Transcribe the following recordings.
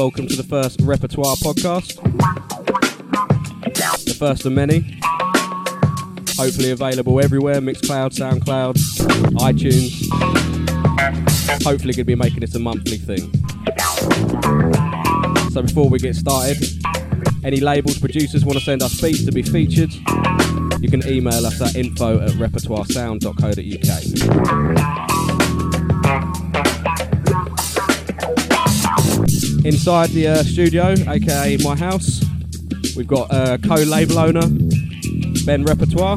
welcome to the first Repertoire podcast. The first of many. Hopefully available everywhere Mixcloud, Soundcloud, iTunes. Hopefully, going to be making this a monthly thing. So, before we get started, any labels, producers want to send us beats to be featured, you can email us at info at repertoiresound.co.uk. Inside the uh, studio, aka my house, we've got uh, co-label owner Ben Repertoire,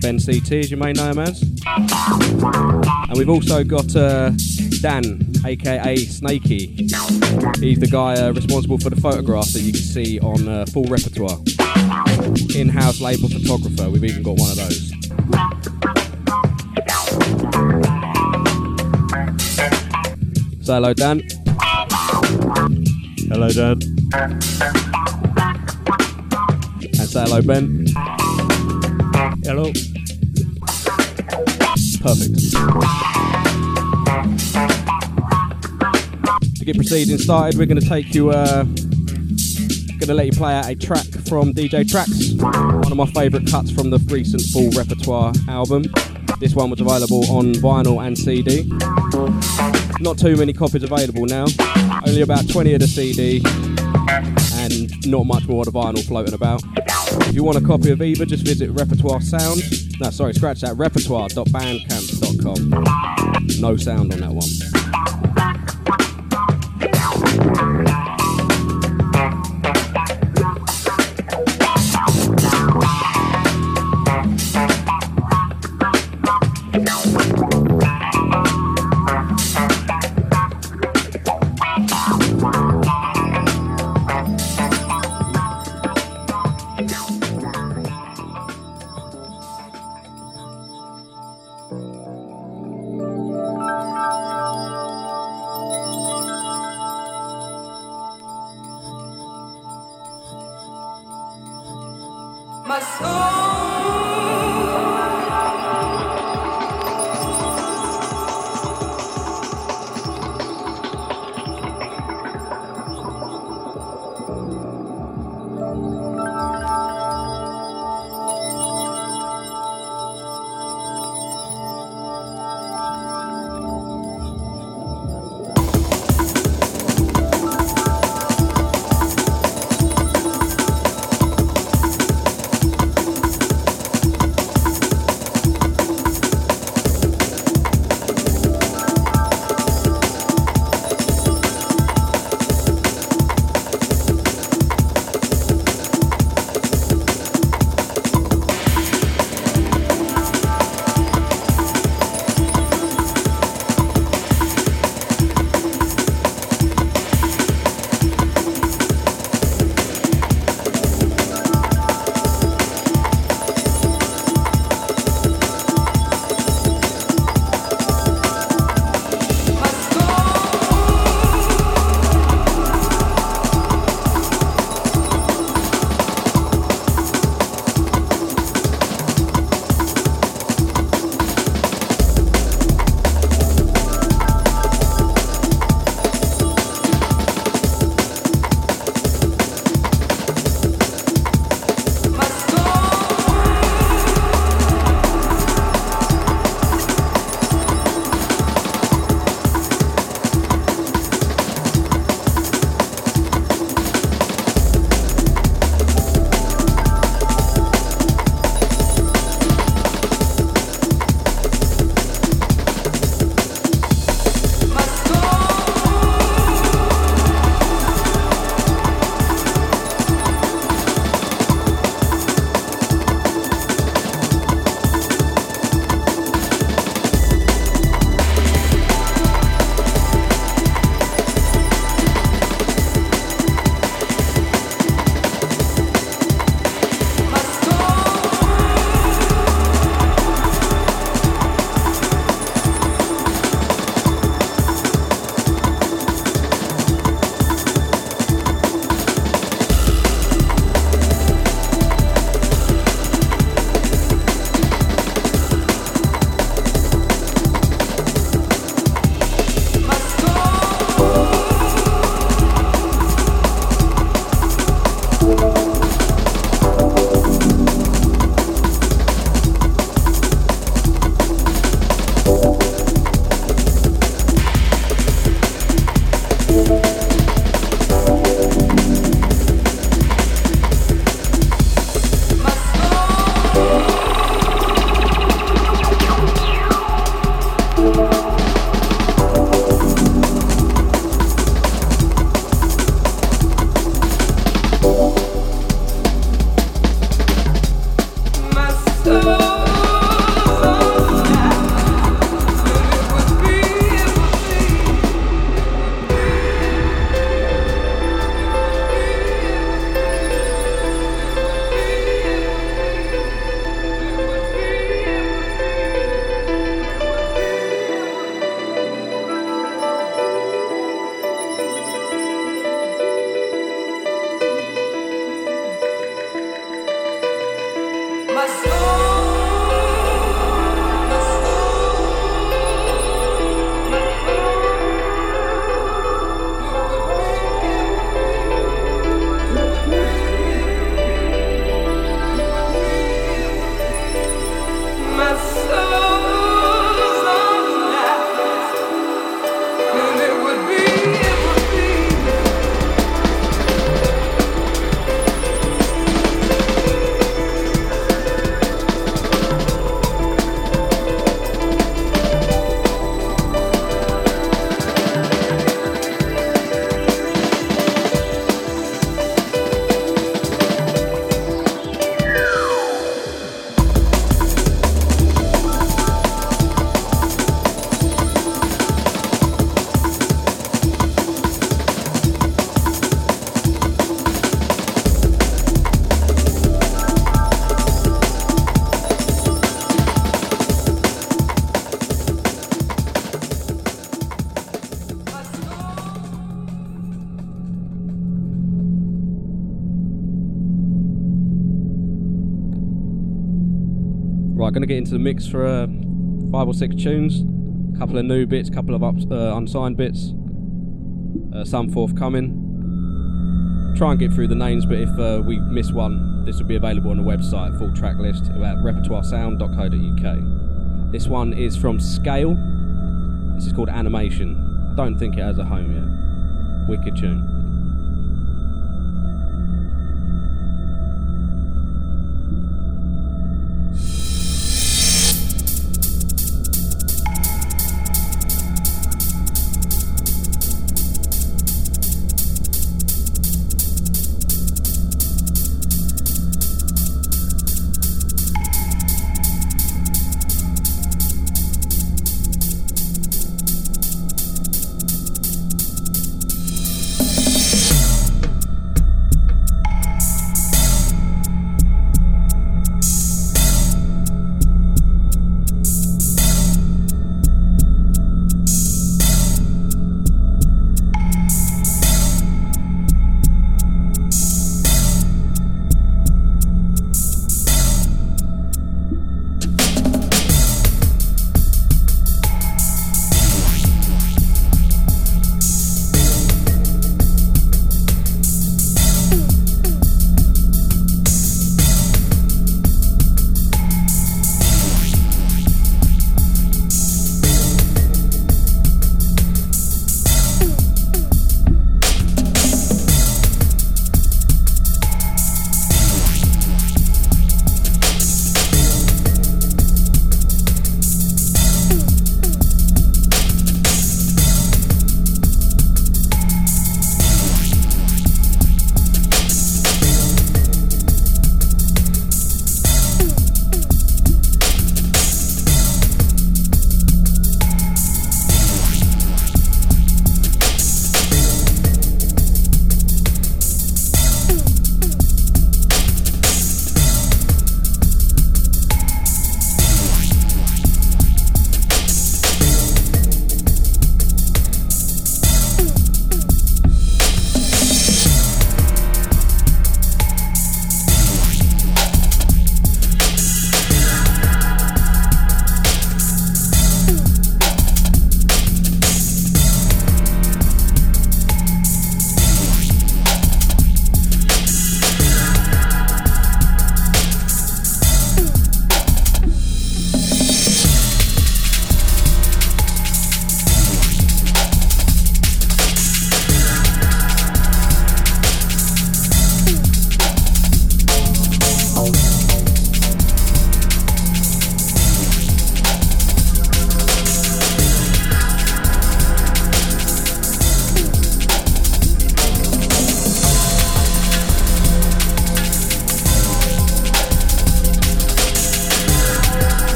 Ben CT as you may know him as, and we've also got uh, Dan, aka Snakey. He's the guy uh, responsible for the photograph that you can see on uh, Full Repertoire. In-house label photographer. We've even got one of those. Say hello, Dan. Hello, Dan. And say hello, Ben. Hello. Perfect. To get proceeding started, we're going to take you, uh, going to let you play out a track from DJ Tracks, one of my favourite cuts from the recent Full Repertoire album. This one was available on vinyl and CD. Not too many copies available now, only about 20 of the CD, and not much more of the vinyl floating about. If you want a copy of either, just visit Repertoire Sound. No, sorry, scratch that. Repertoire.bandcamp.com. No sound on that one. Right, going to get into the mix for uh, five or six tunes. A couple of new bits, a couple of ups, uh, unsigned bits. Uh, some forthcoming. Try and get through the names, but if uh, we miss one, this will be available on the website, full track list at repertoiresound.co.uk. This one is from Scale. This is called Animation. Don't think it has a home yet. Wicked tune.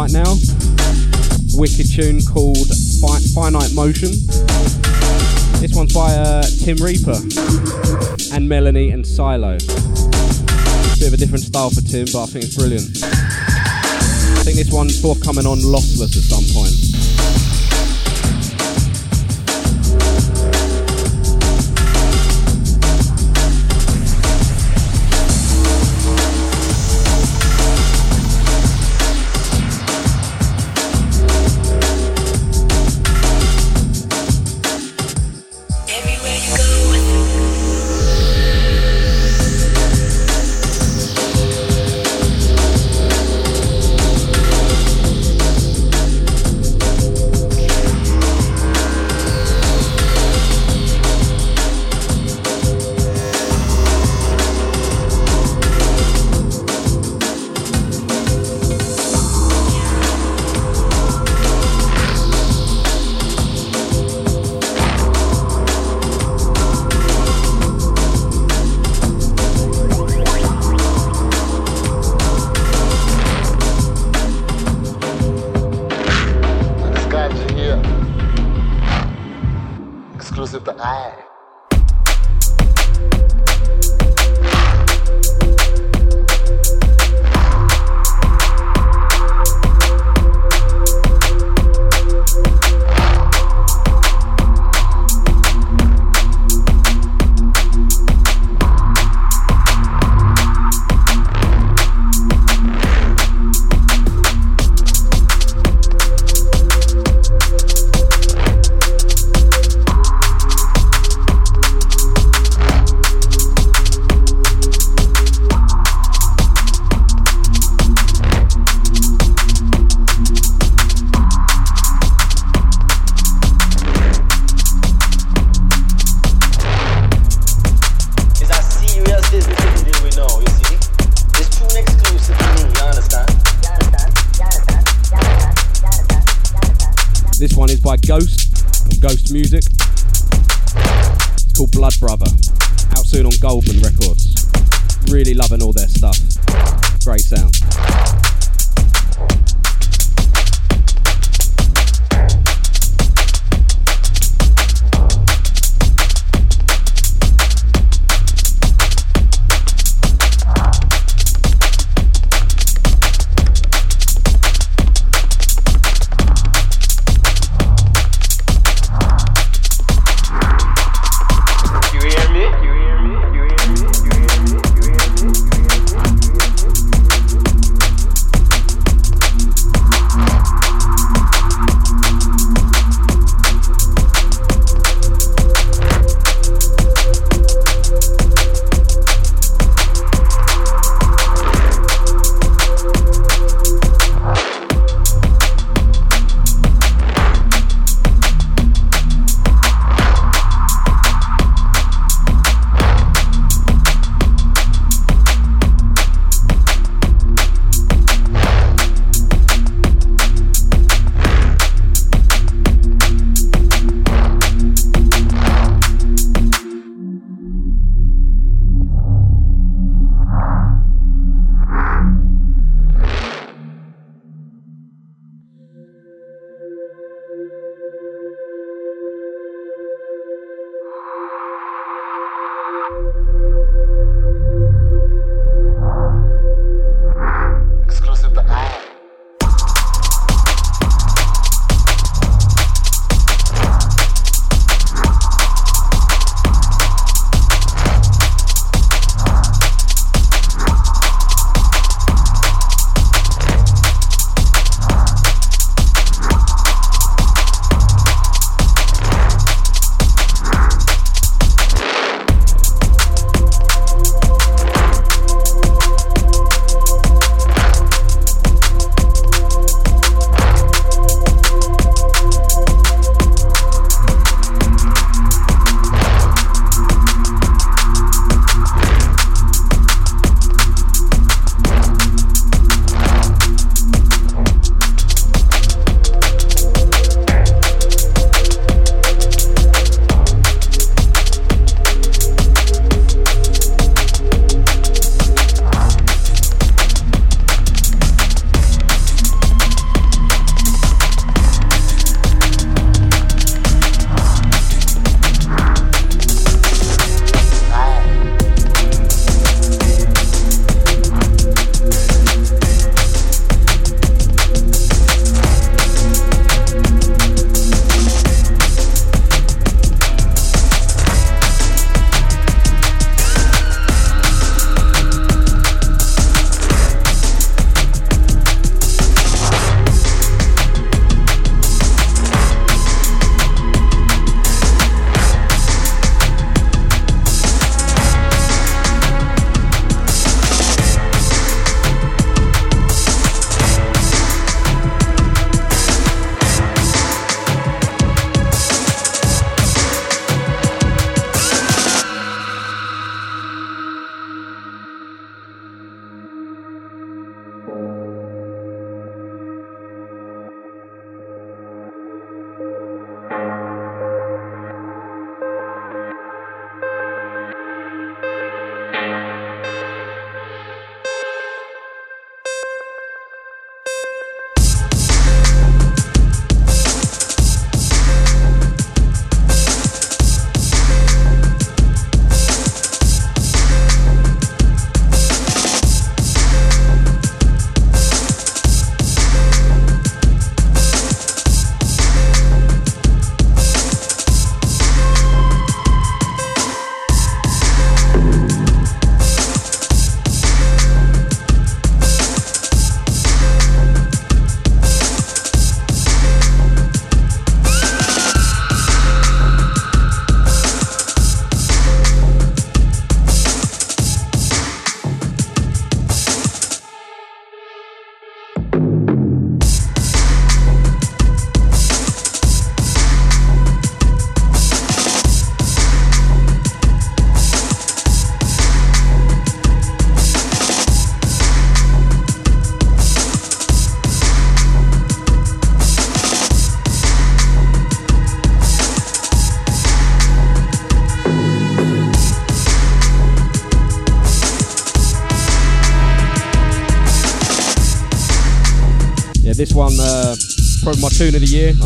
Right now. Wicked tune called Fi- Finite Motion. This one's by uh, Tim Reaper and Melanie and Silo. Bit of a different style for Tim, but I think it's brilliant. I think this one's forthcoming on Lossless at some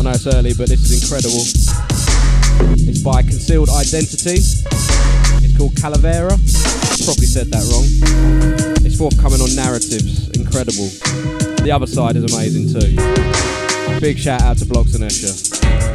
know it's early, but this is incredible. It's by Concealed Identity. It's called Calavera. Probably said that wrong. It's forthcoming on Narratives. Incredible. The other side is amazing too. Big shout out to Blocks and Escher.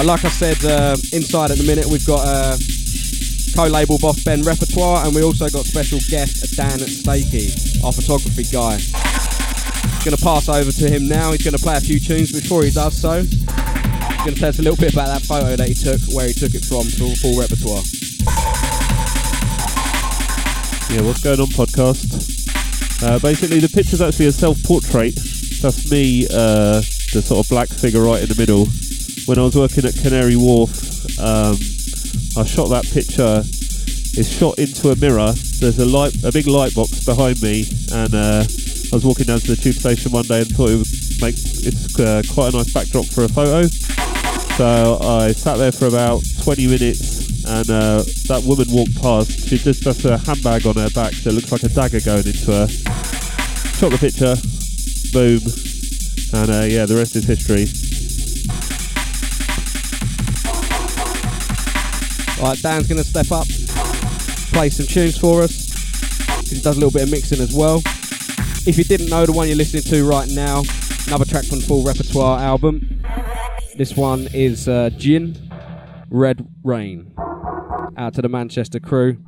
Right, like I said, uh, inside at the minute we've got uh, co-label boss Ben Repertoire, and we also got special guest Dan Snakey, our photography guy. Going to pass over to him now. He's going to play a few tunes before he does so. He's going to tell us a little bit about that photo that he took, where he took it from, full, full repertoire. Yeah, what's going on, podcast? Uh, basically, the picture's actually a self-portrait. That's me, uh, the sort of black figure right in the middle. When I was working at Canary Wharf, um, I shot that picture. It's shot into a mirror. There's a light, a big light box behind me, and uh, I was walking down to the tube station one day and thought it would make it's uh, quite a nice backdrop for a photo. So I sat there for about 20 minutes, and uh, that woman walked past. She just has a handbag on her back that looks like a dagger going into her. Shot the picture, boom, and uh, yeah, the rest is history. Right, Dan's going to step up, play some tunes for us. He does a little bit of mixing as well. If you didn't know the one you're listening to right now, another track from the full repertoire album. This one is uh, Gin, Red Rain. Out to the Manchester crew.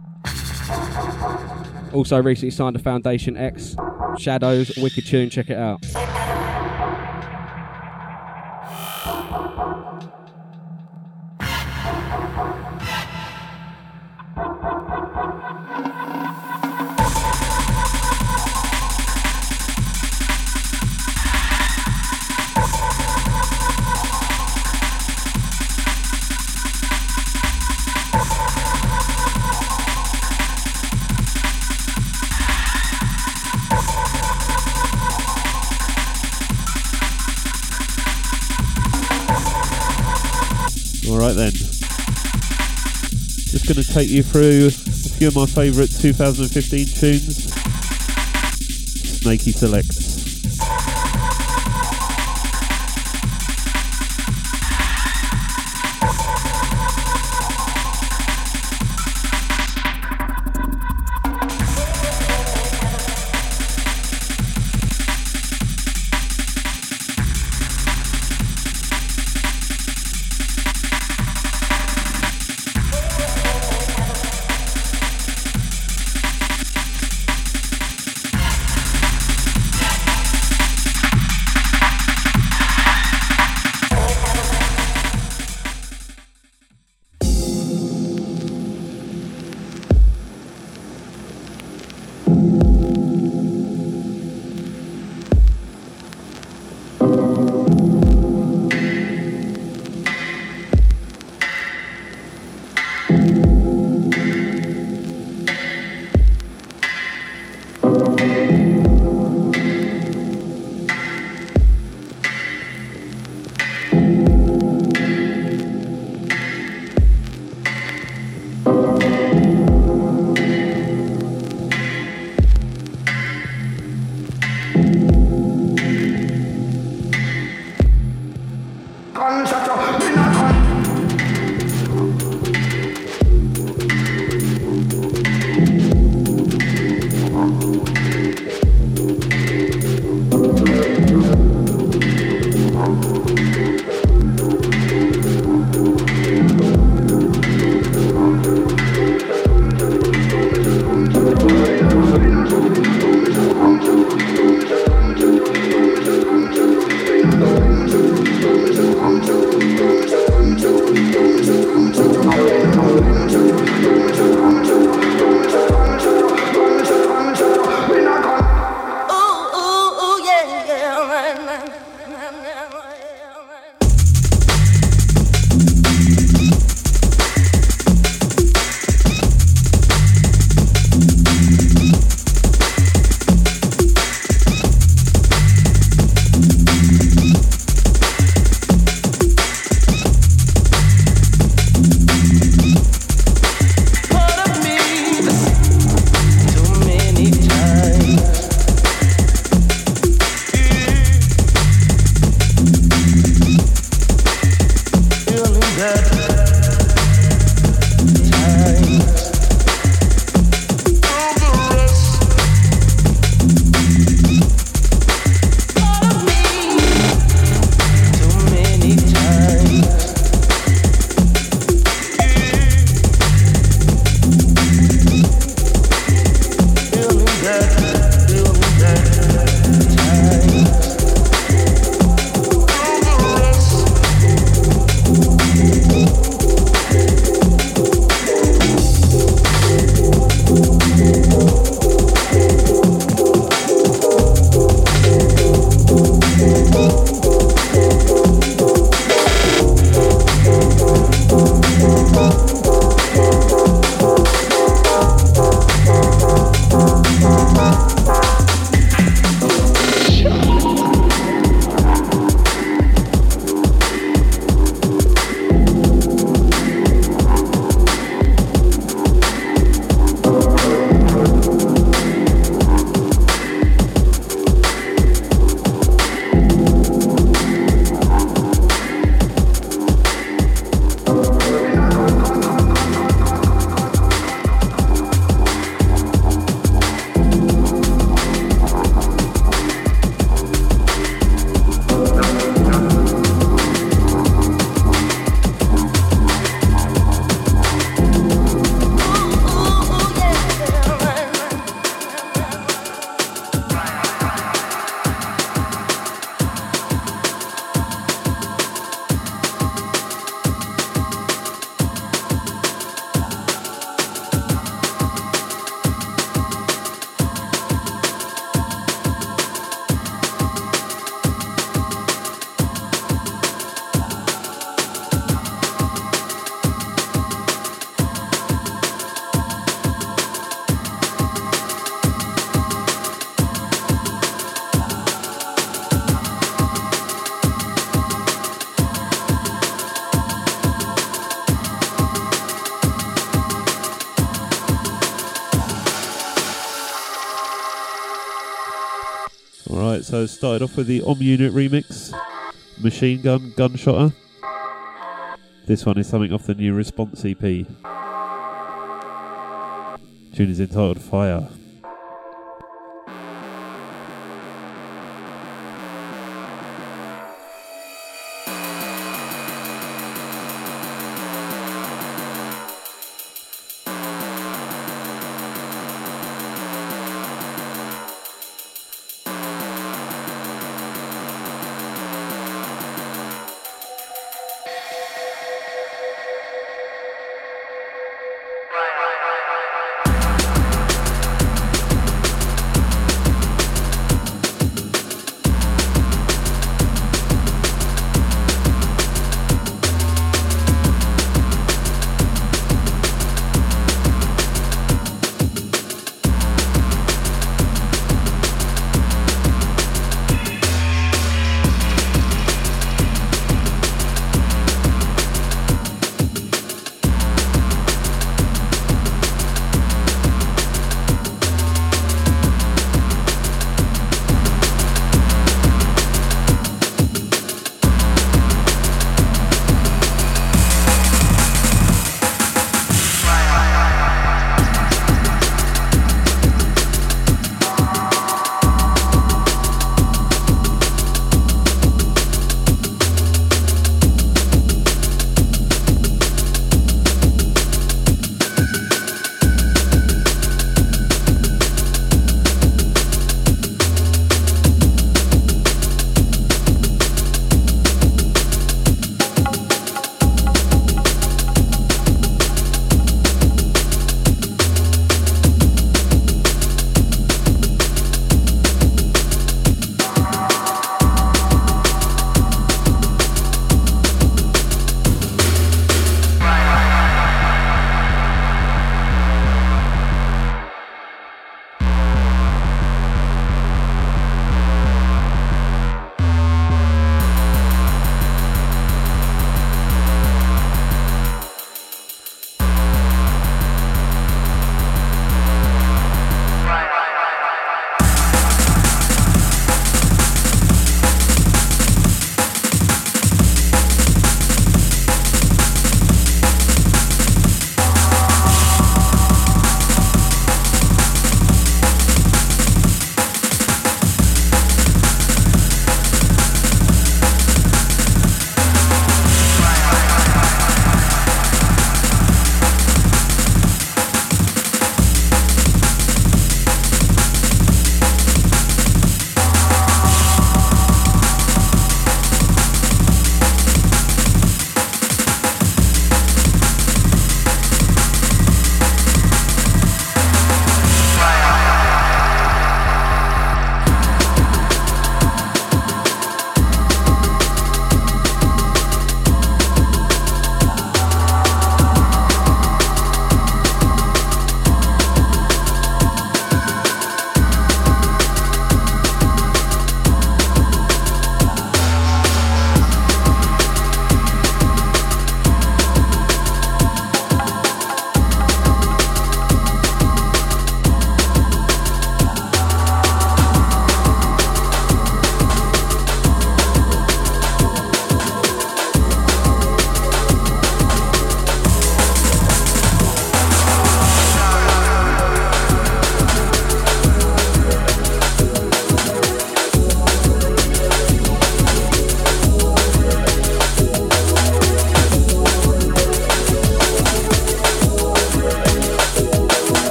Also recently signed to Foundation X. Shadows, wicked tune, check it out. Take you through a few of my favourite 2015 tunes. Snakey Selects. So started off with the Om Unit remix, Machine Gun Gunshotter. This one is something off the new Response EP. Tune is entitled Fire.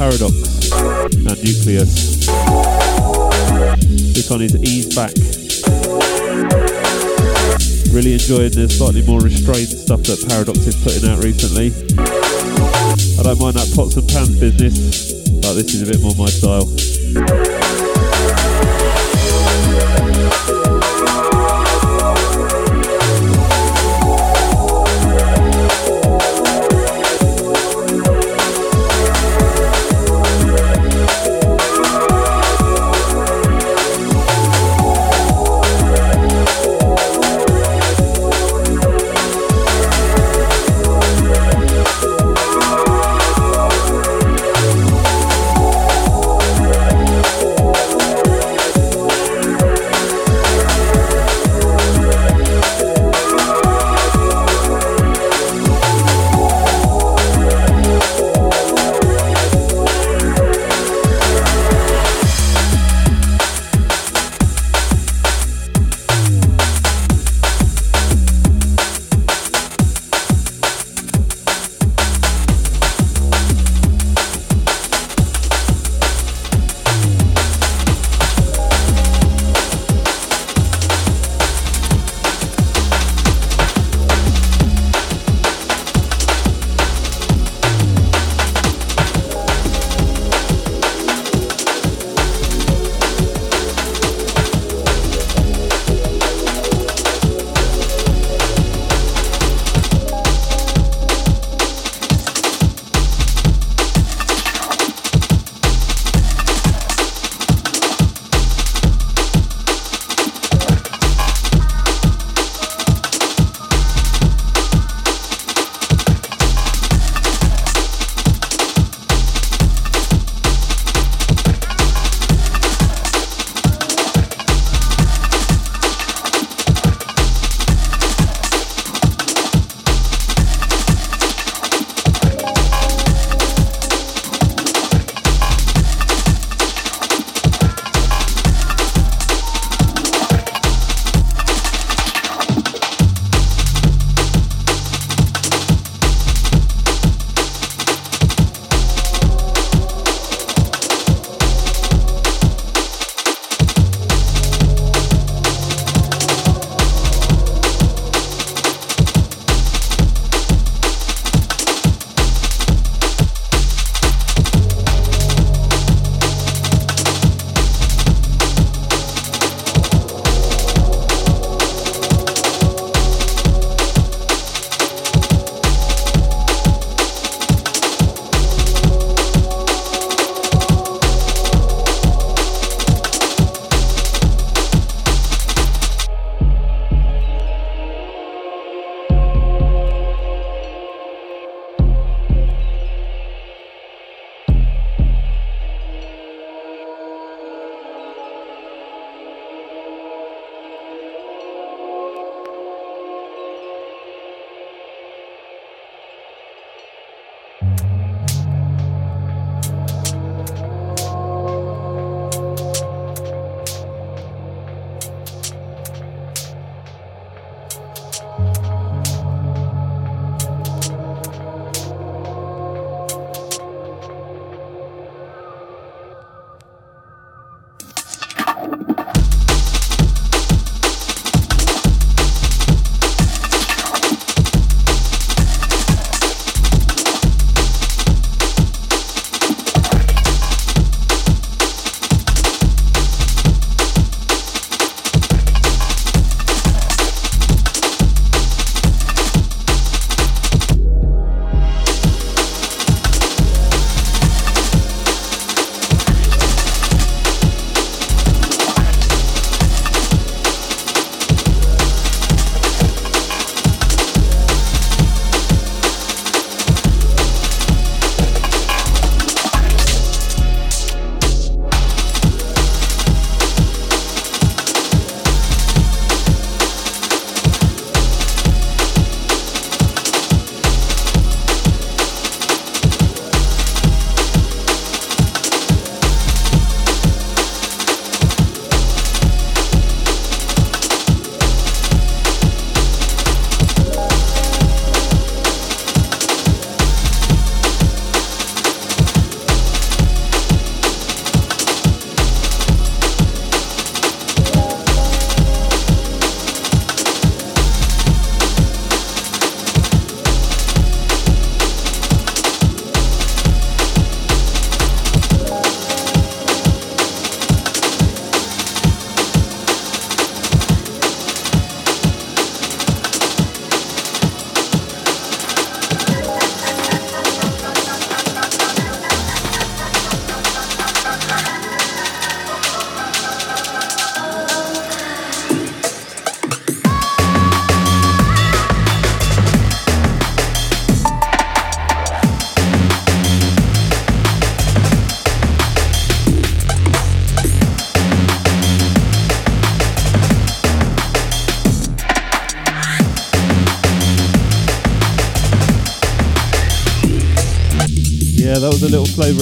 Paradox and Nucleus. This one is Ease Back. Really enjoying the slightly more restrained stuff that Paradox is putting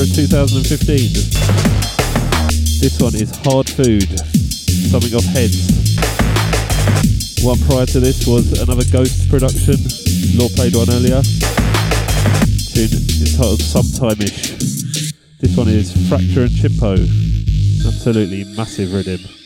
of 2015. This one is Hard Food, something off Heads. One prior to this was another Ghost production. Law played one earlier. Tune entitled Sometime-ish. This one is Fracture and Chimpo. Absolutely massive rhythm.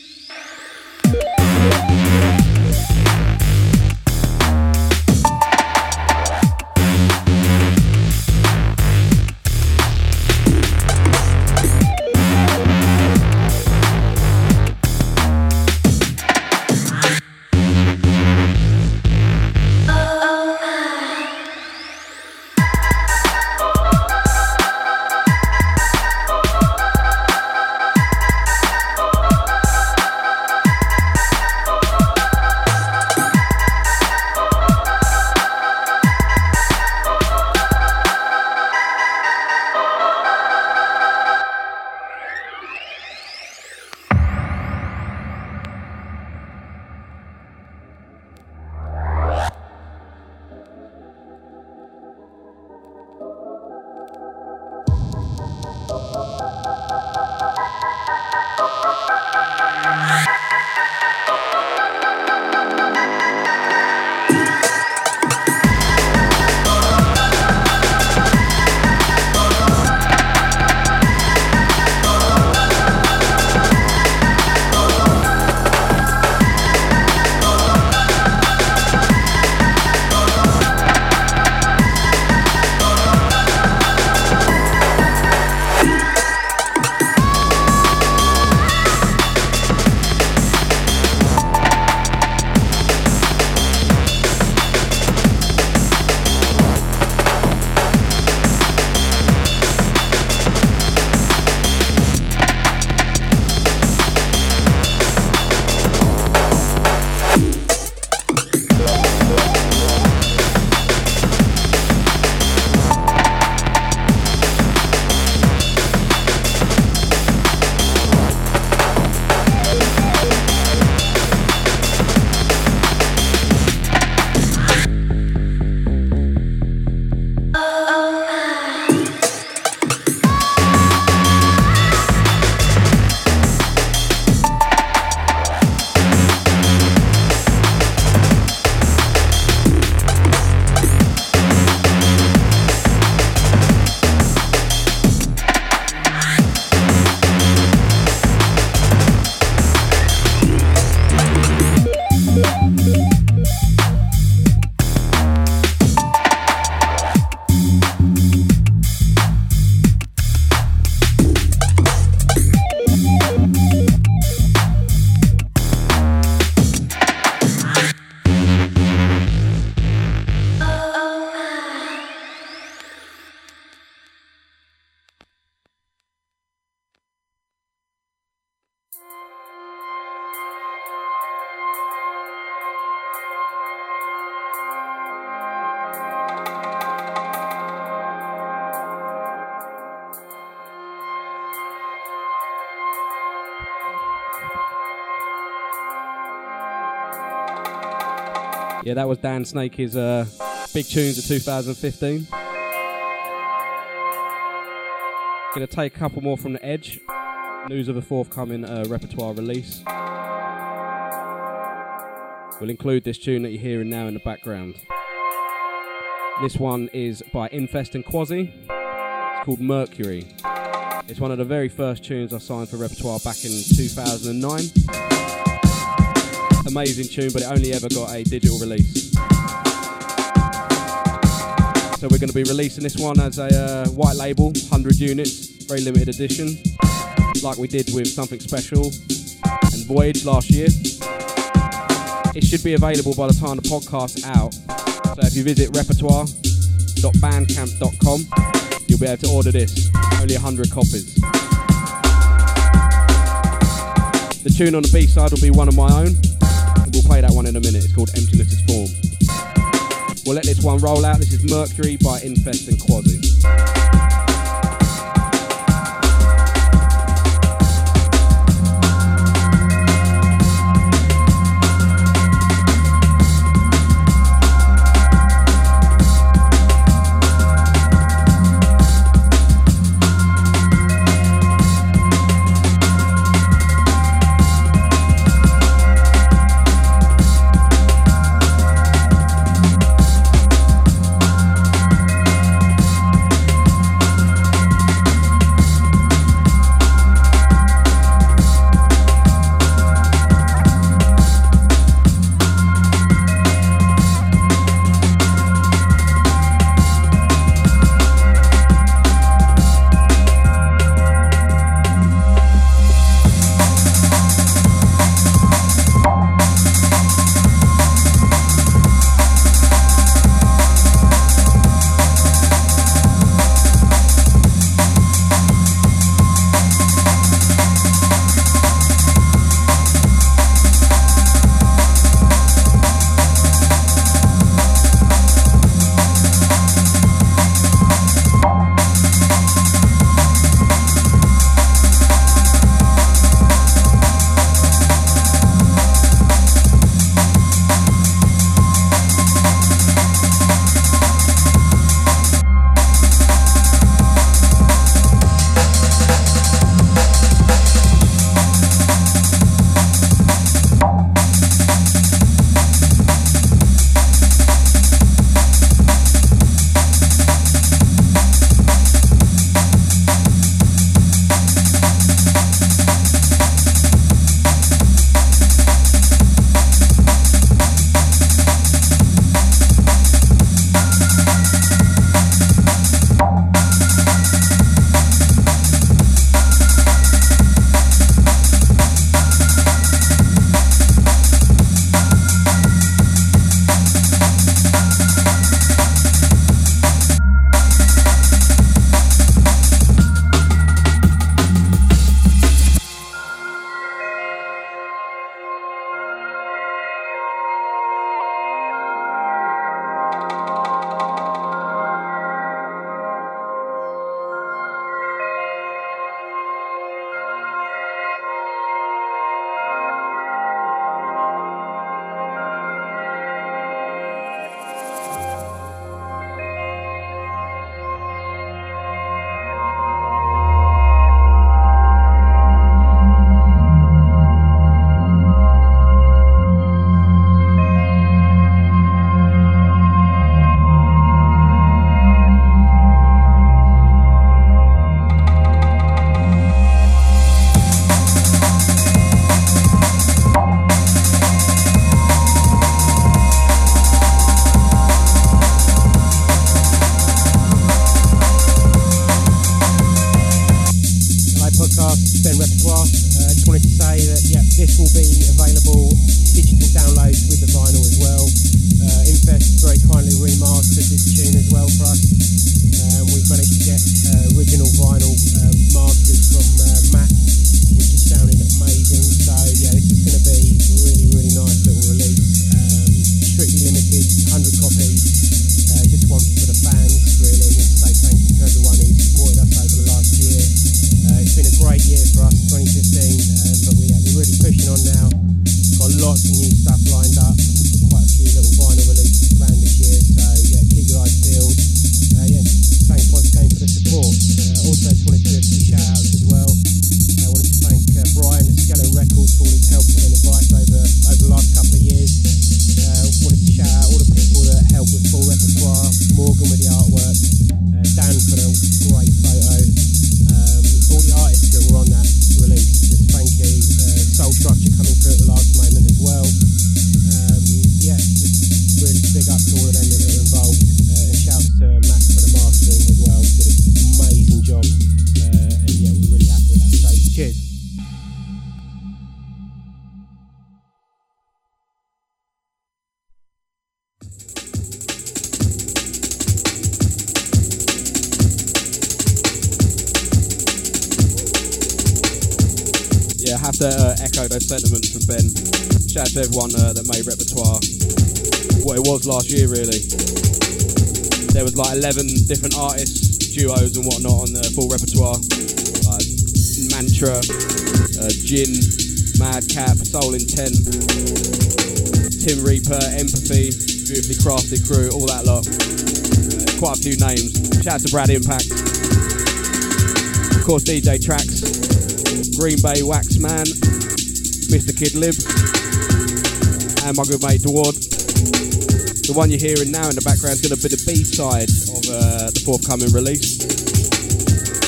Yeah, that was Dan Snake's uh, big tunes of 2015. Gonna take a couple more from the Edge. News of a forthcoming uh, repertoire release. We'll include this tune that you're hearing now in the background. This one is by Infest and Quasi. It's called Mercury. It's one of the very first tunes I signed for repertoire back in 2009 amazing tune, but it only ever got a digital release. So we're going to be releasing this one as a uh, white label, 100 units, very limited edition, like we did with Something Special and Voyage last year. It should be available by the time the podcast's out. So if you visit repertoire.bandcamp.com, you'll be able to order this. Only 100 copies. The tune on the B side will be one of my own, We'll play that one in a minute. It's called Emptiness is Form. We'll let this one roll out. This is Mercury by Infest and Quasi. to everyone uh, that made repertoire what it was last year, really. There was like 11 different artists, duos, and whatnot on the full repertoire. Like Mantra, uh, Gin, Madcap, Soul Intent, Tim Reaper, Empathy, Beautifully Crafted Crew, all that lot. Uh, quite a few names. Shout out to Brad Impact. Of course, DJ Tracks, Green Bay Waxman, Mr. Kid Lib and my good mate Dward. The one you're hearing now in the background is going to be the B-side of uh, the forthcoming release.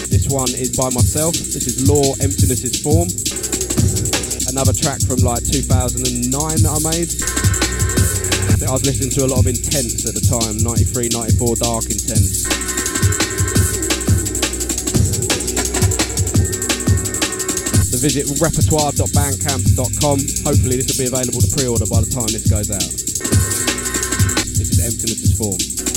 This one is by myself. This is Law Emptiness is Form. Another track from like 2009 that I made. I was listening to a lot of intense at the time, 93, 94 dark intense. visit repertoire.bandcamp.com. Hopefully, this will be available to pre order by the time this goes out. This is emptiness's form.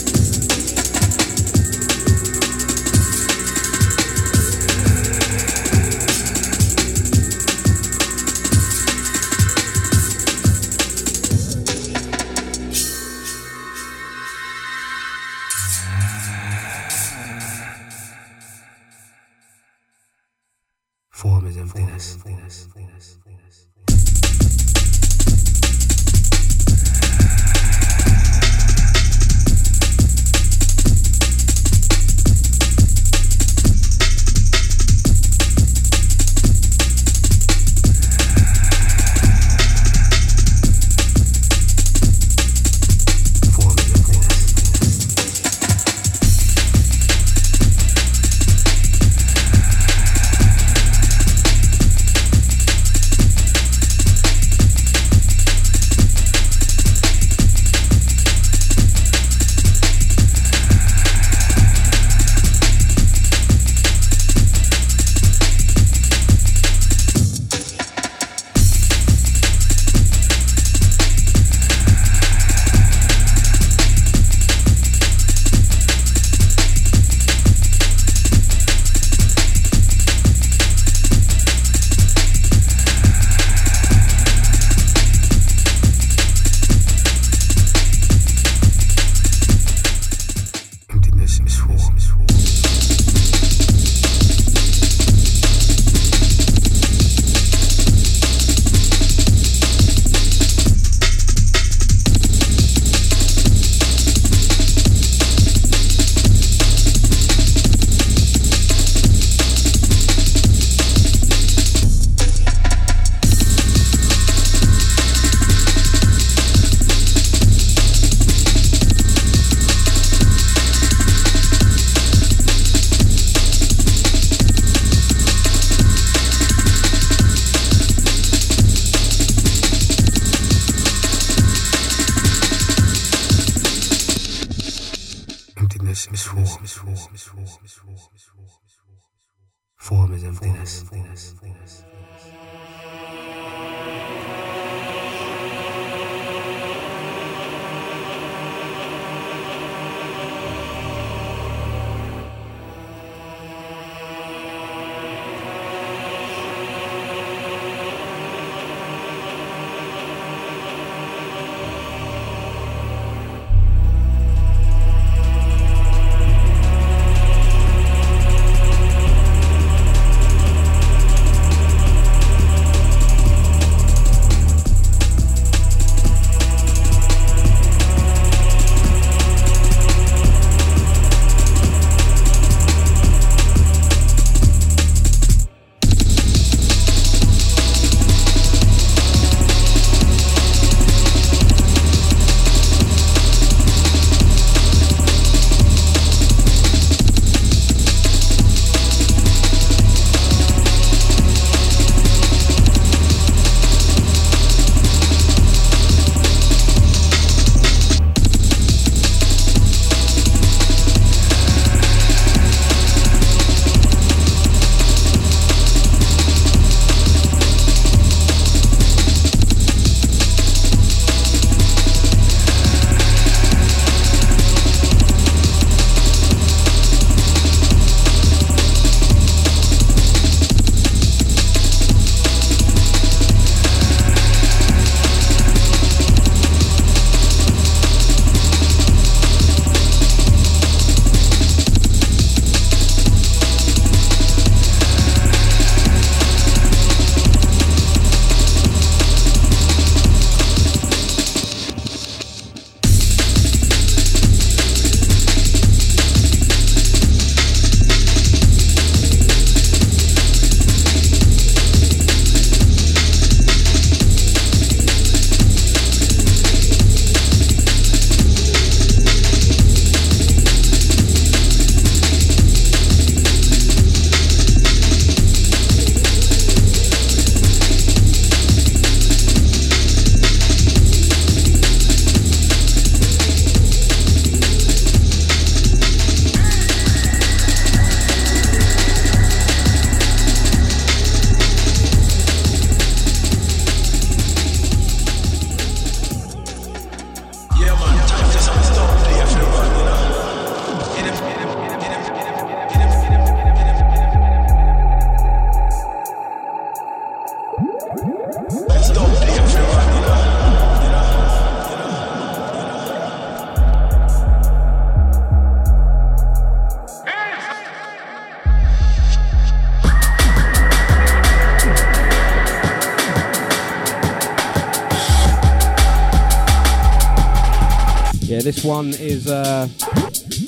One is uh,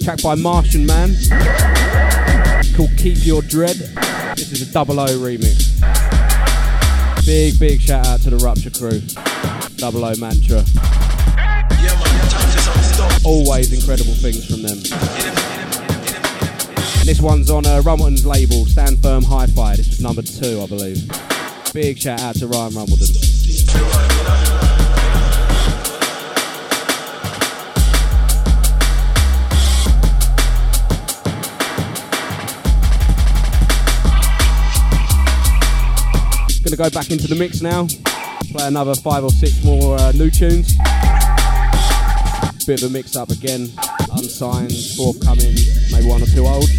track by Martian Man called Keep Your Dread. This is a double O remix. Big, big shout out to the Rupture crew. Double O mantra. Always incredible things from them. This one's on uh, Rumbleton's label, Stand Firm Hi Fi. This was number two, I believe. Big shout out to Ryan Rumbleton. Gonna go back into the mix now. Play another five or six more uh, new tunes. Bit of a mix up again. Unsigned, forthcoming, maybe one or two old.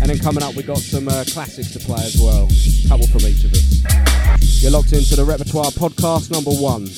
And then coming up, we got some uh, classics to play as well. Couple from each of us. You're locked into the Repertoire Podcast number one.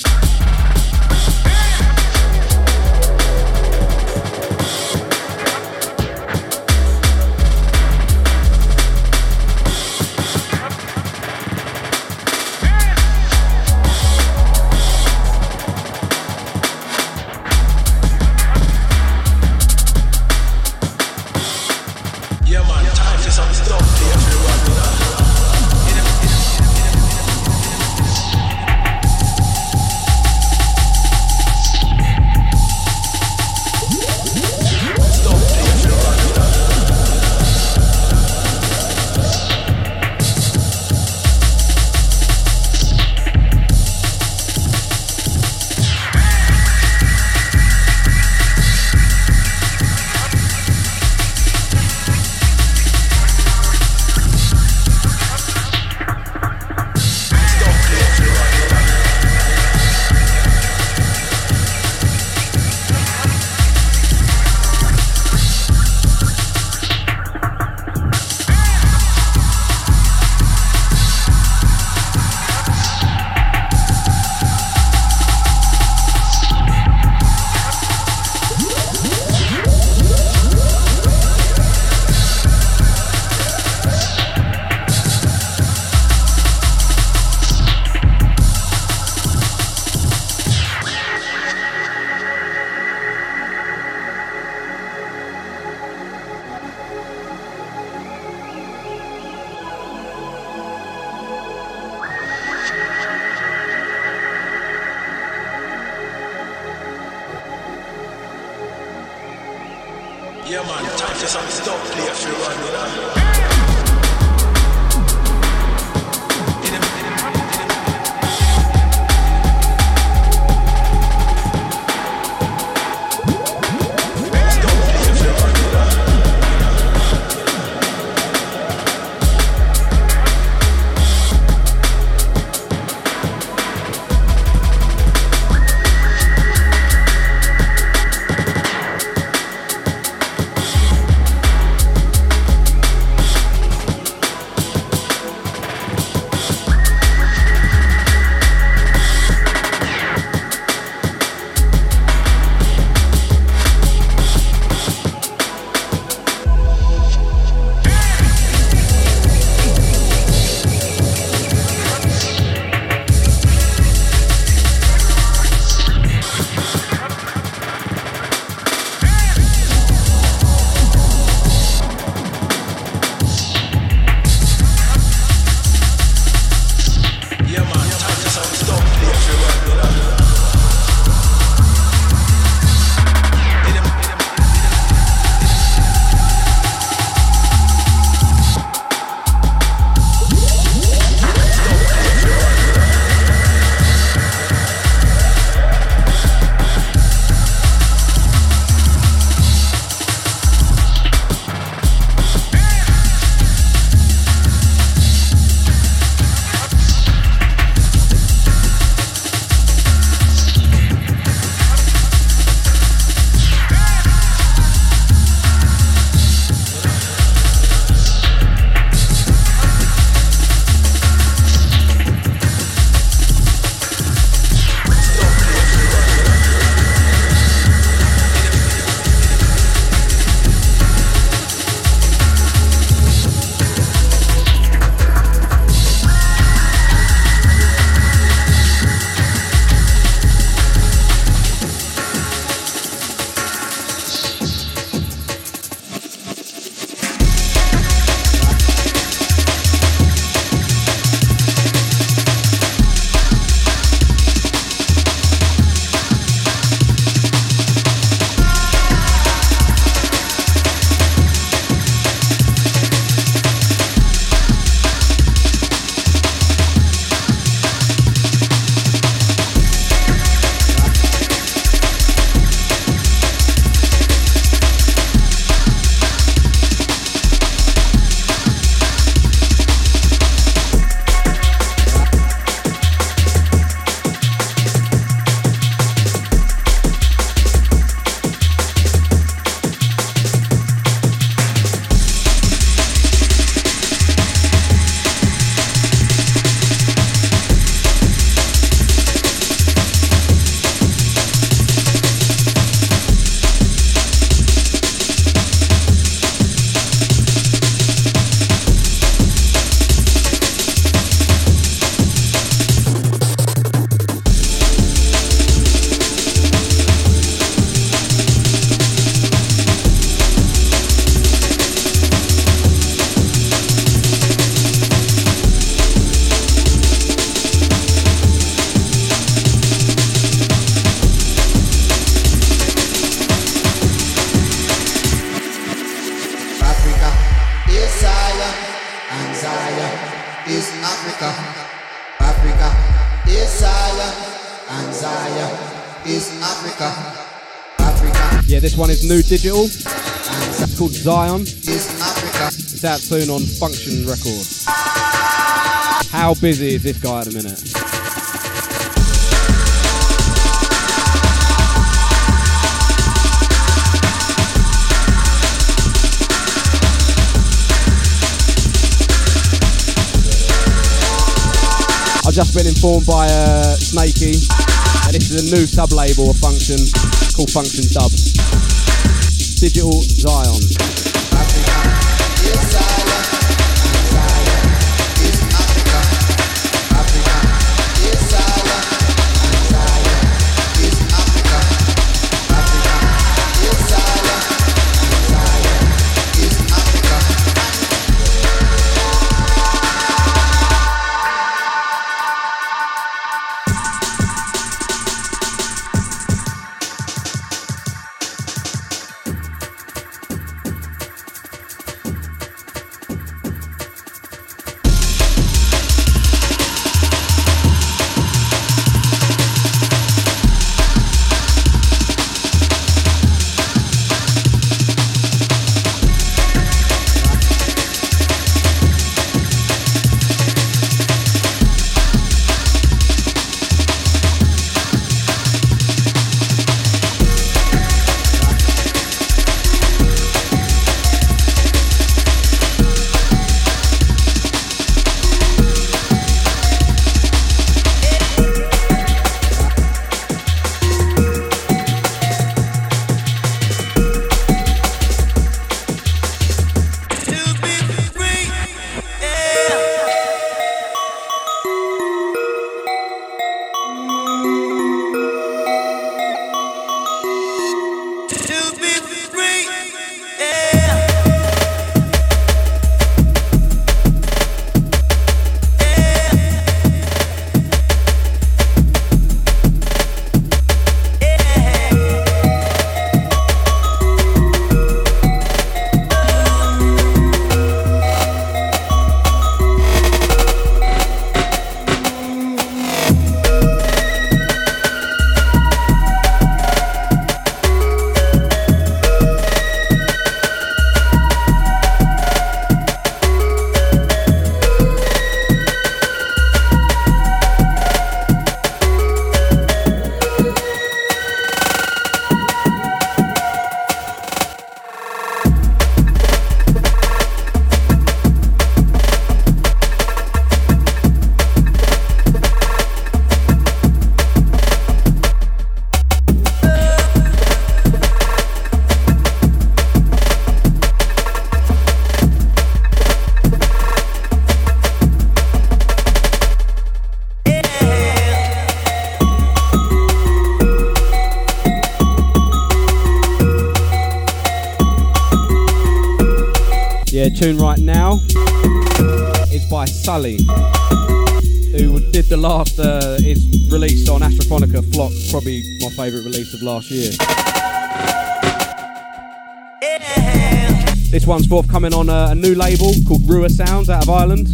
New digital. It's called Zion. It's out soon on Function Records. How busy is this guy at the minute? I've just been informed by uh, Snakey that this is a new sub label of Function called Function Dubs. Digital Zion. Tune right now is by Sully, who did the last, uh, is released on Astrophonica Flock, probably my favourite release of last year. This one's forthcoming on a, a new label called Rua Sounds out of Ireland.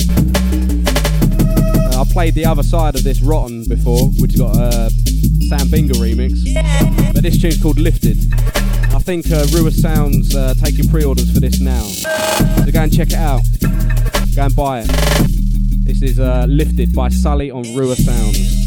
Uh, I played the other side of this Rotten before, which got a Sam Binga remix. But this tune's called Lifted. Think uh, Rua Sounds uh, taking pre-orders for this now. So go and check it out. Go and buy it. This is uh, Lifted by Sully on Rua Sounds.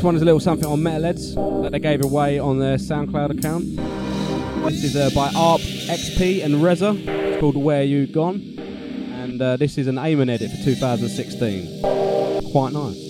This one is a little something on Metalheadz that they gave away on their SoundCloud account. This is uh, by ARP XP and Reza. It's called Where You Gone. And uh, this is an Eamon edit for 2016. Quite nice.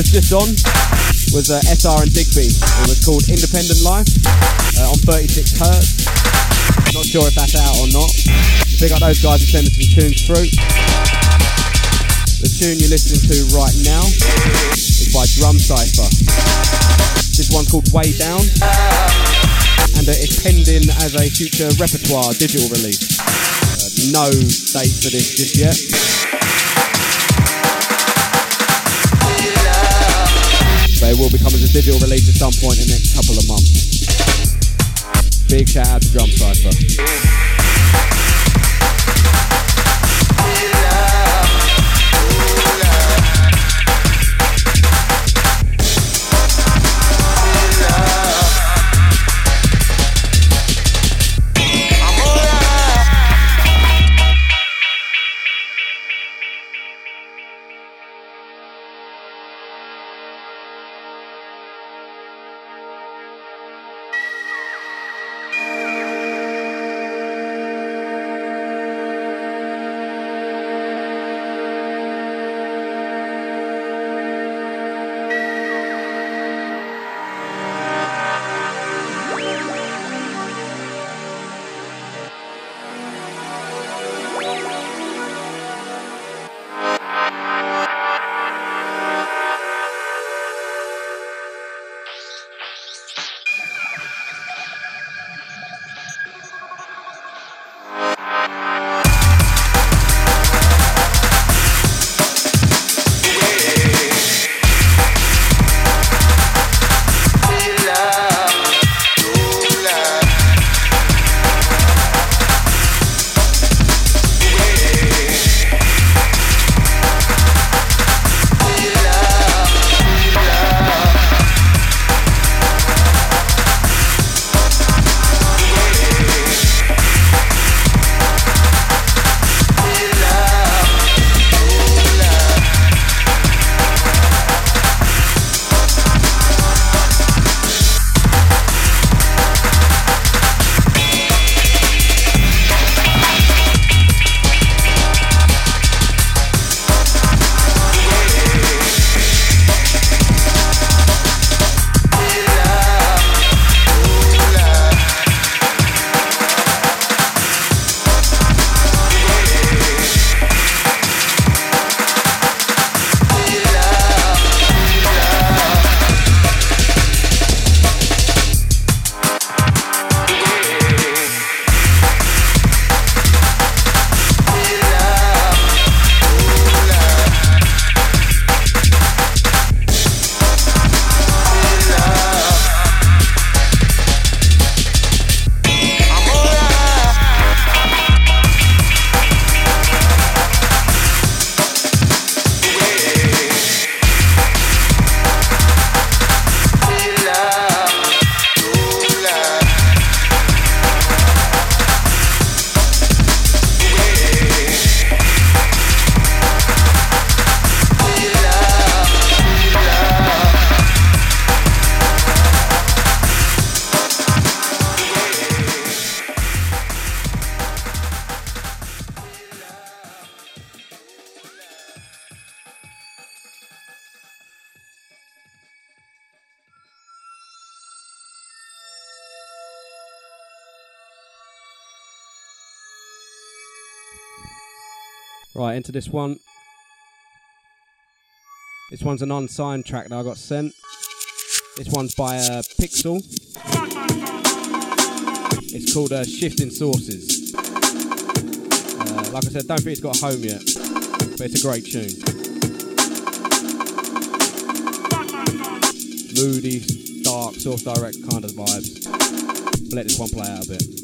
Was just on was uh, SR and Digby. It was called Independent Life uh, on 36 Hertz. Not sure if that's out or not. Big up those guys who sending some tunes through. The tune you're listening to right now is by Drum Cypher. This one's called Way Down, and uh, it's pending as a future repertoire digital release. Uh, no date for this just yet. Will be coming as a digital release at some point in the next couple of months. Big shout out to Drum Cypher. Into this one. This one's an unsigned track that I got sent. This one's by uh, Pixel. It's called uh, Shifting Sources. Uh, like I said, don't think it's got a home yet, but it's a great tune. Moody, dark, source direct kind of vibes. Let this one play out a bit.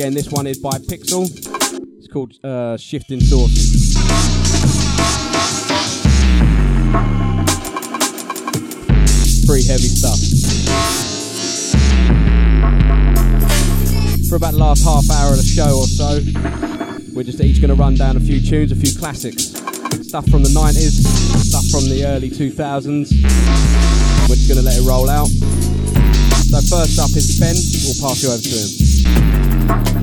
Again, this one is by Pixel. It's called uh, Shifting Source. Pretty heavy stuff. For about the last half hour of the show or so, we're just each going to run down a few tunes, a few classics. Stuff from the 90s, stuff from the early 2000s. We're just going to let it roll out. So first up is Ben. We'll pass you over to him. Hello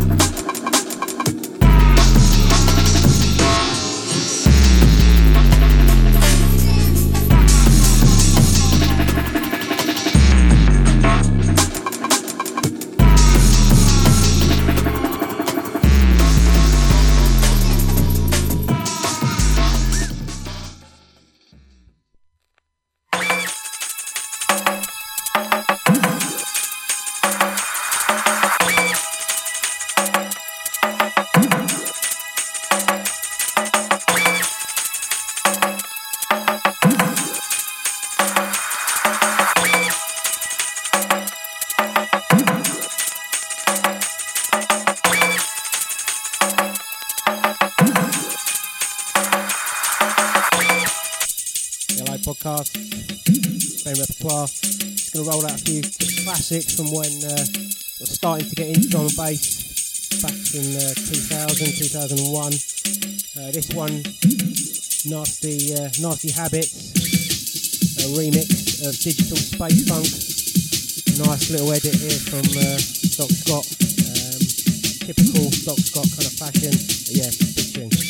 classics from when uh, I starting to get into drum and bass back in uh, 2000, 2001. Uh, this one, Nasty, uh, Nasty Habits, a remix of Digital Space Funk. Nice little edit here from uh, Doc Scott. Um, typical Doc Scott kind of fashion. But yeah, big tune.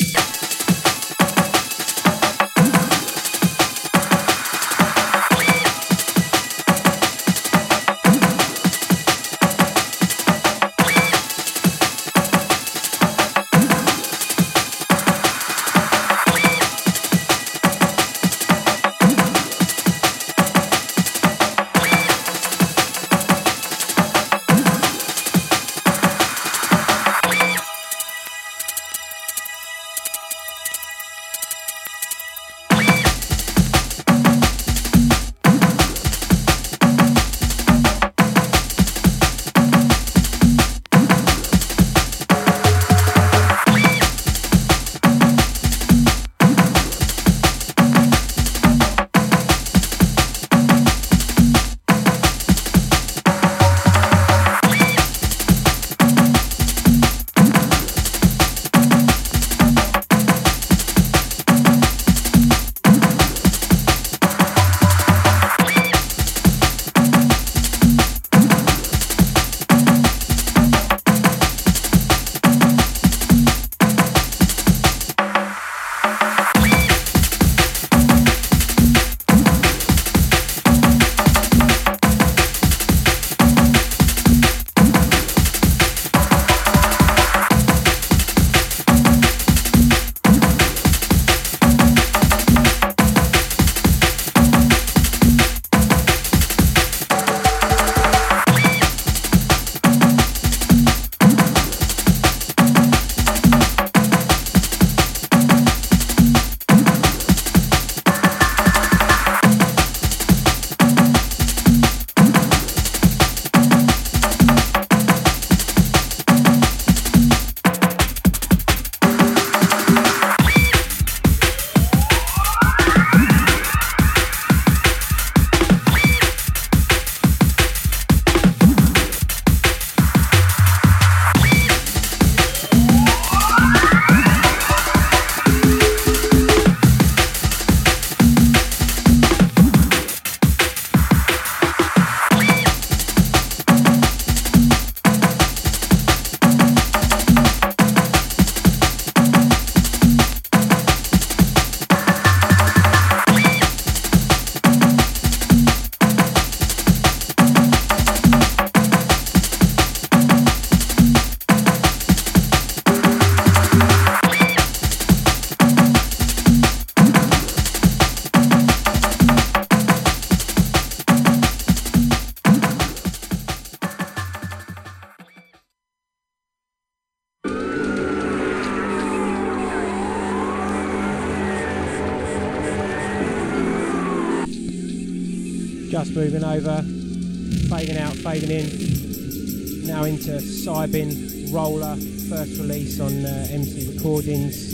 Over, fading out, fading in. Now into Cybin Roller, first release on uh, MC Recordings,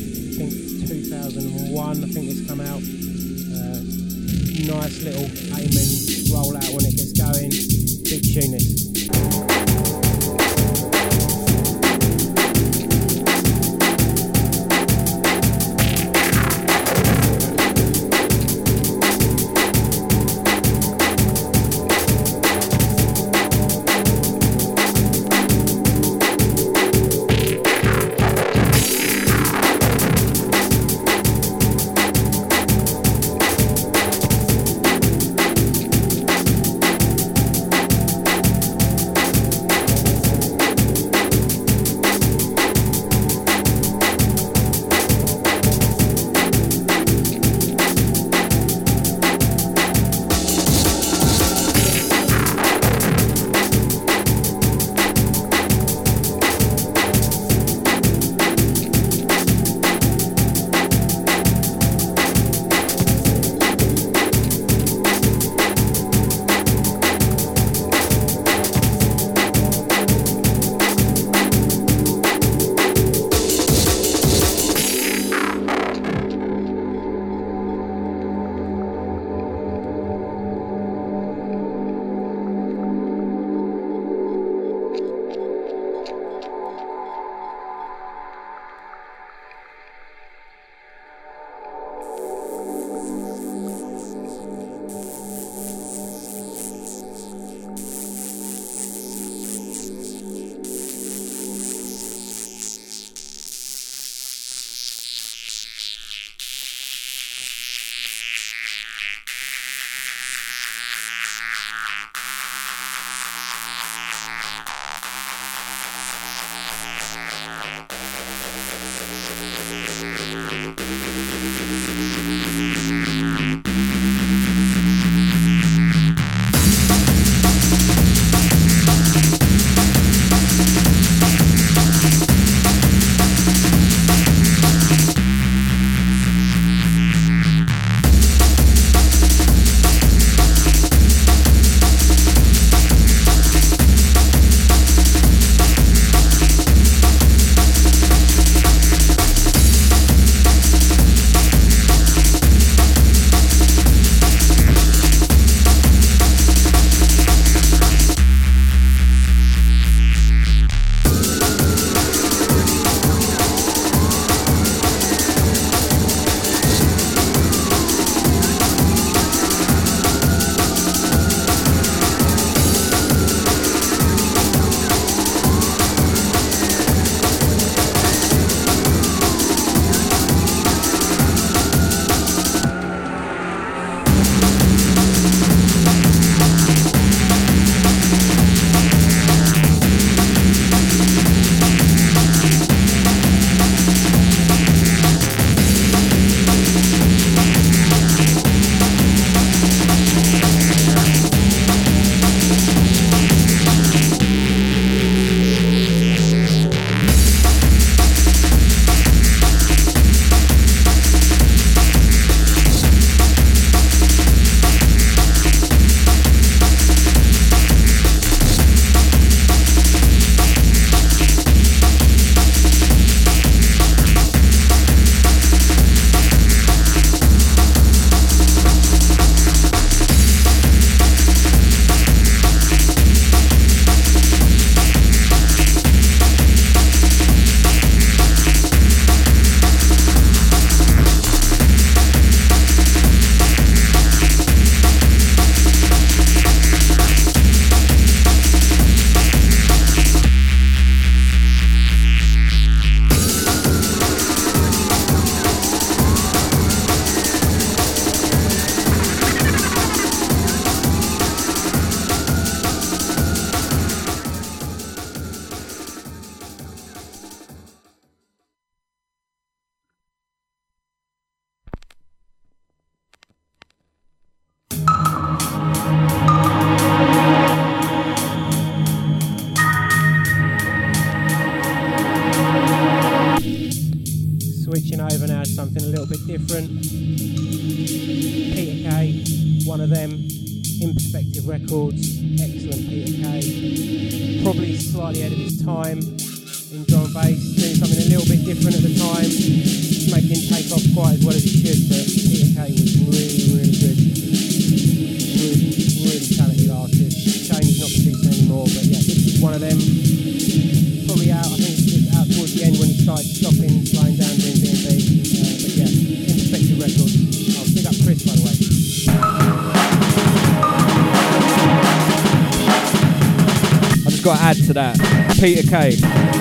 that. Peter Kay.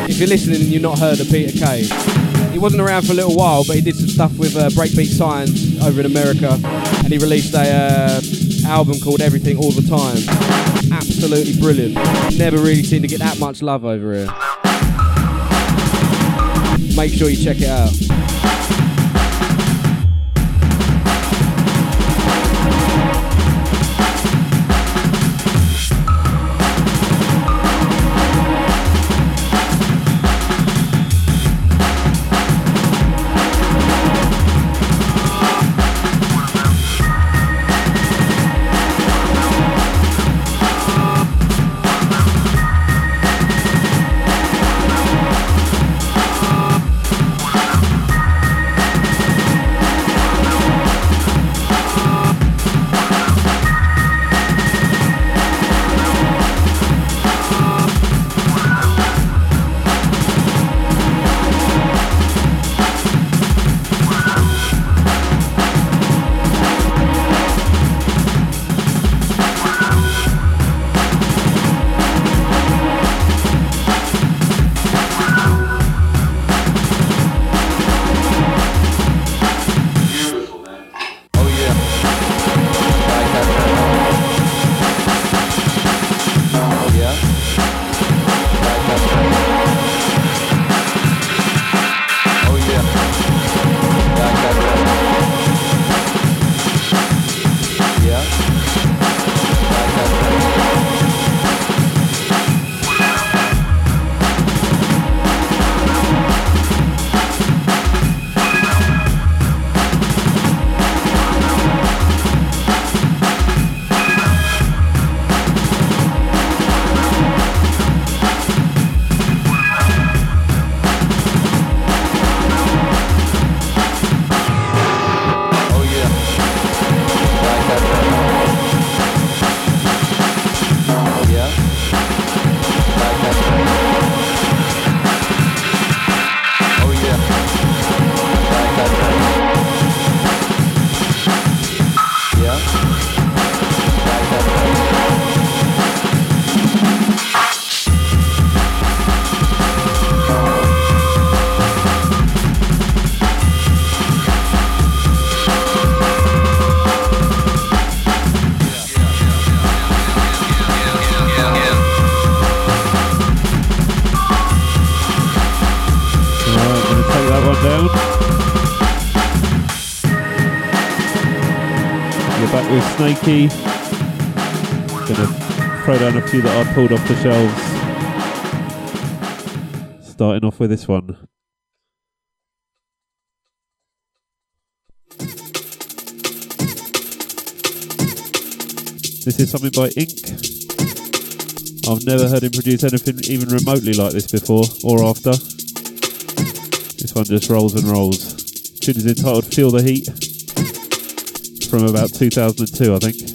If you're listening and you've not heard of Peter Kay, he wasn't around for a little while, but he did some stuff with uh, Breakbeat Science over in America, and he released a uh, album called Everything All the Time. Absolutely brilliant. Never really seemed to get that much love over here. Make sure you check it out. Snakey. Gonna throw down a few that I pulled off the shelves. Starting off with this one. This is something by Ink. I've never heard him produce anything even remotely like this before or after. This one just rolls and rolls. Tune is entitled Feel the Heat from about 2002, I think.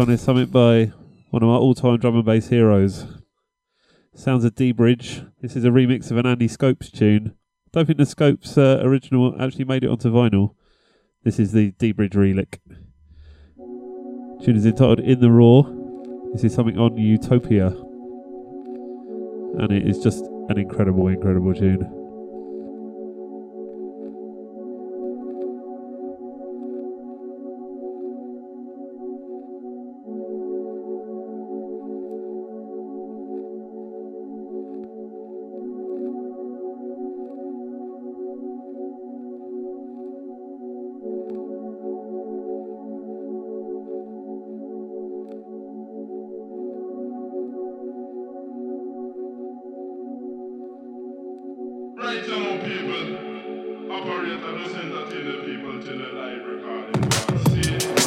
One is something by one of my all-time drum and bass heroes. Sounds of dBridge. This is a remix of an Andy Skopes tune. Don't think the Skopes uh, original actually made it onto vinyl. This is the dBridge relic. Tune is entitled "In the Raw." This is something on Utopia, and it is just an incredible, incredible tune. People. Operator, just entertain the people till the live recording. See,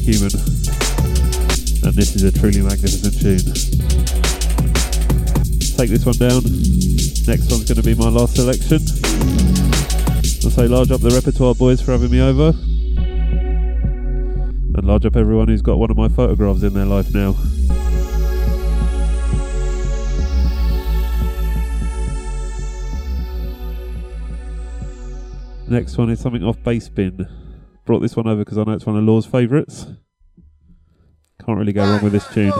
human, and this is a truly magnificent tune. Take this one down. Next one's going to be my last selection. I'll say large up the repertoire boys for having me over, and large up everyone who's got one of my photographs in their life now. Next one is something off Bass Bin. Brought this one over because I know it's one of Law's favourites. Really go wrong with this tune.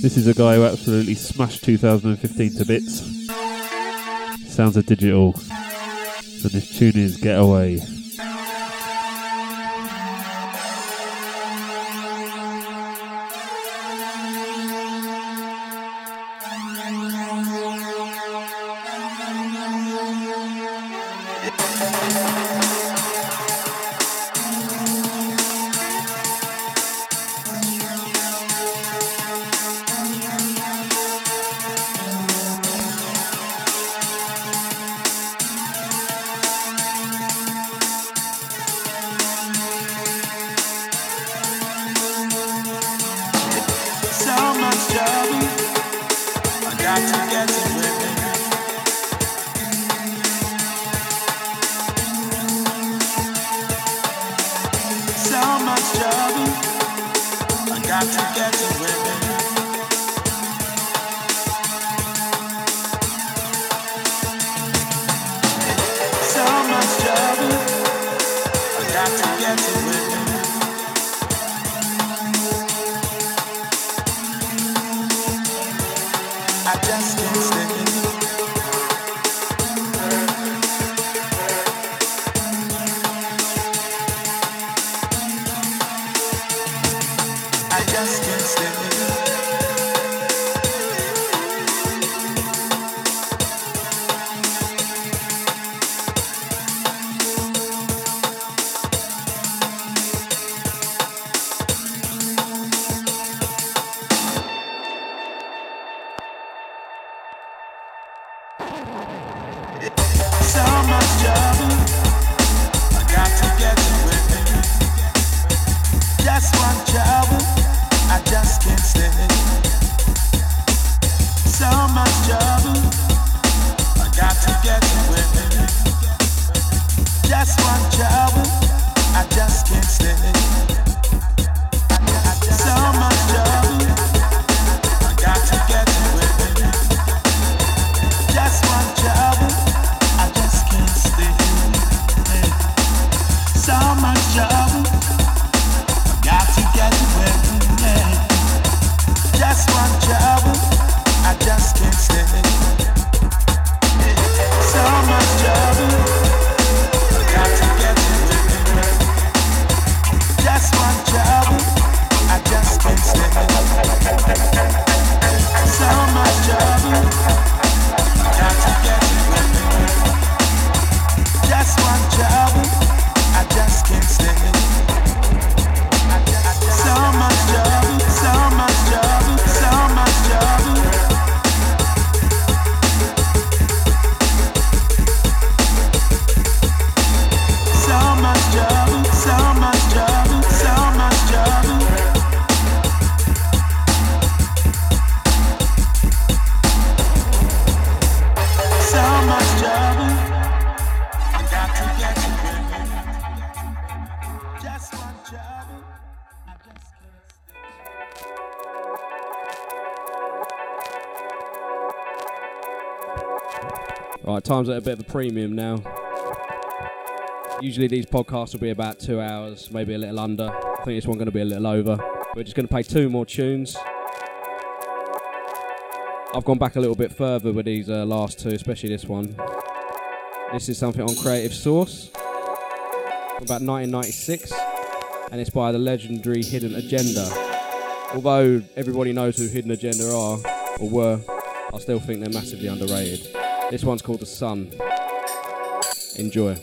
This is a guy who absolutely smashed 2015 to bits. Sounds of digital. And this tune is Get Away. Time's at a bit of a premium now. Usually these podcasts will be about two hours, maybe a little under. I think this one's going to be a little over. We're just going to play two more tunes. I've gone back a little bit further with these uh, last two, especially this one. This is something on Creative Source about 1996, and it's by the legendary Hidden Agenda. Although everybody knows who Hidden Agenda are, or were, I still think they're massively underrated. This one's called The Sun. Enjoy.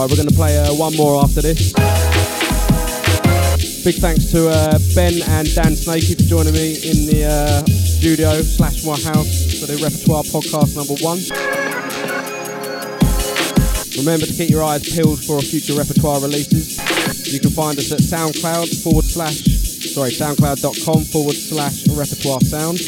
Right, we're going to play uh, one more after this. Big thanks to uh, Ben and Dan Snakey for joining me in the uh, studio slash my house for the repertoire podcast number one. Remember to keep your eyes peeled for future repertoire releases. You can find us at SoundCloud forward slash sorry SoundCloud.com forward slash repertoire sound.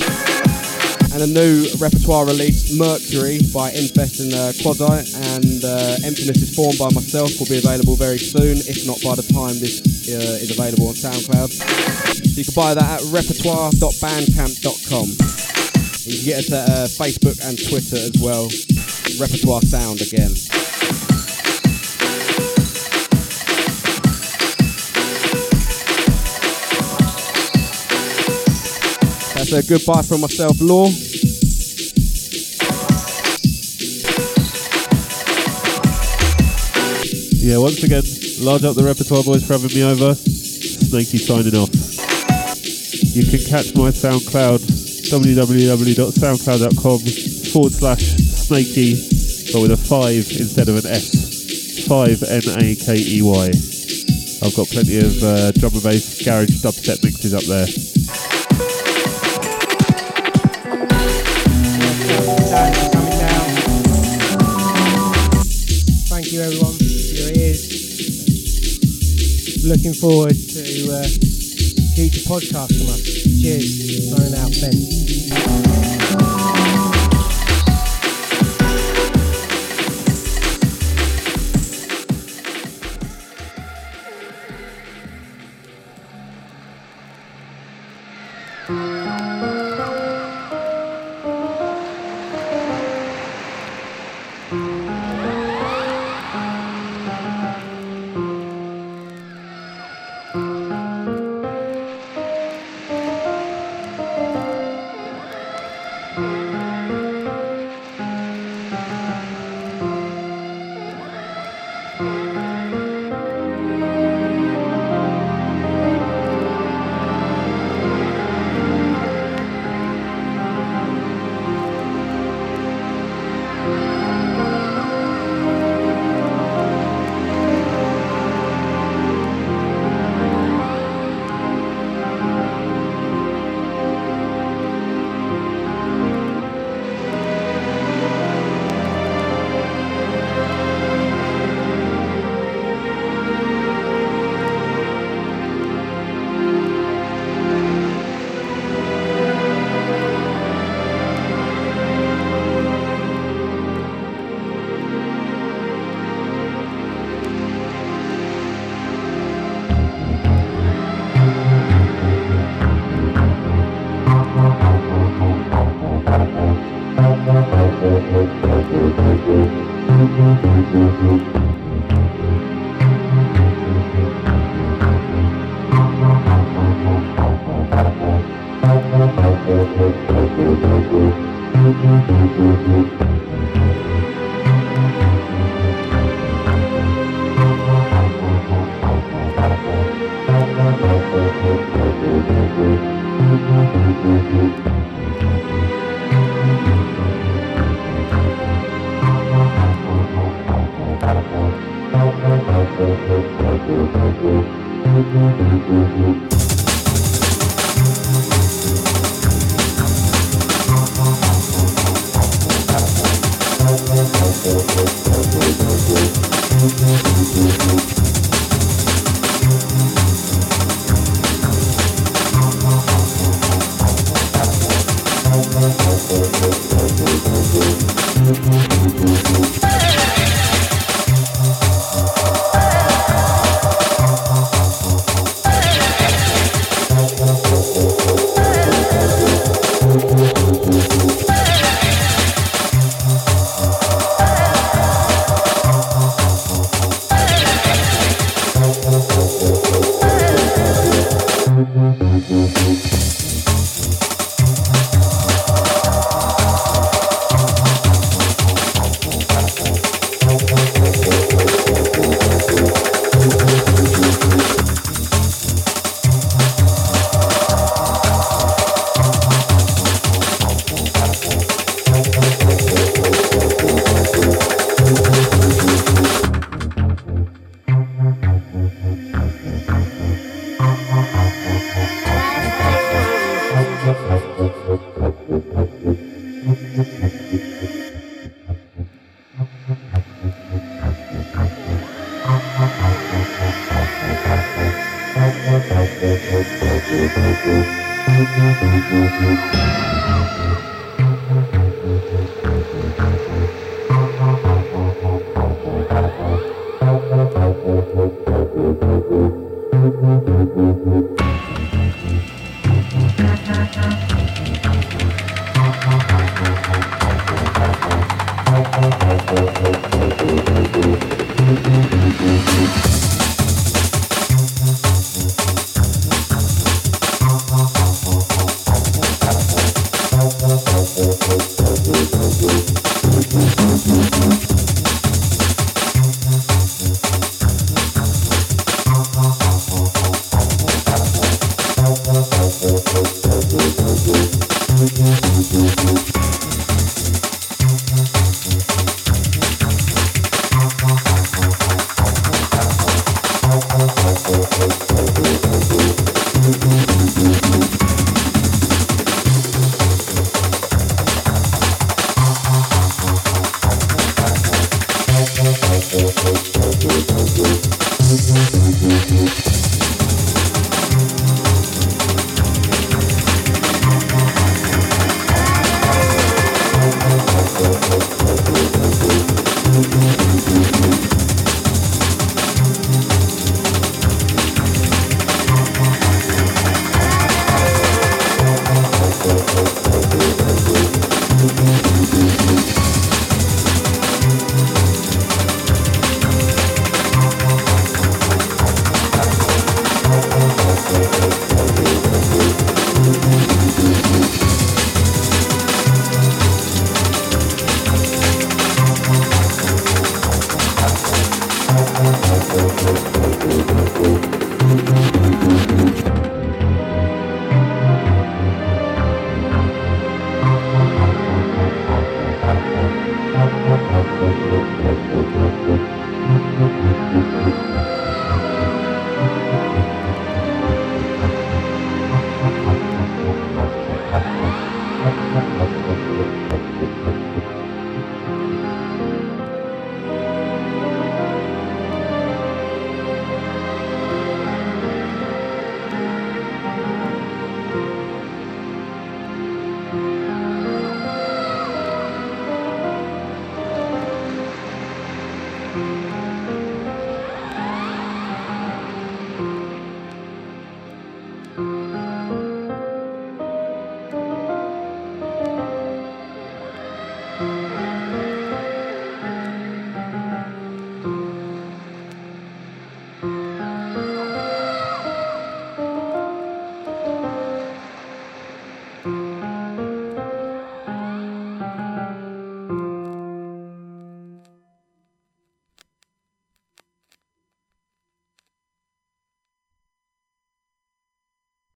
And a new repertoire release, Mercury by Infest and uh, and uh, Emptiness is Formed by myself will be available very soon, if not by the time this uh, is available on SoundCloud. So you can buy that at repertoire.bandcamp.com. You can get us at uh, Facebook and Twitter as well. Repertoire Sound again. A goodbye from myself, Law. Yeah, once again, large up the repertoire boys for having me over. Snakey signing off. You can catch my SoundCloud, www.soundcloud.com forward slash snakey, but with a 5 instead of an S. 5 N A K E Y. I've got plenty of uh, drum and bass garage dubstep mixes up there. Looking forward to uh, future podcasts from us. Cheers. Signing out, Ben.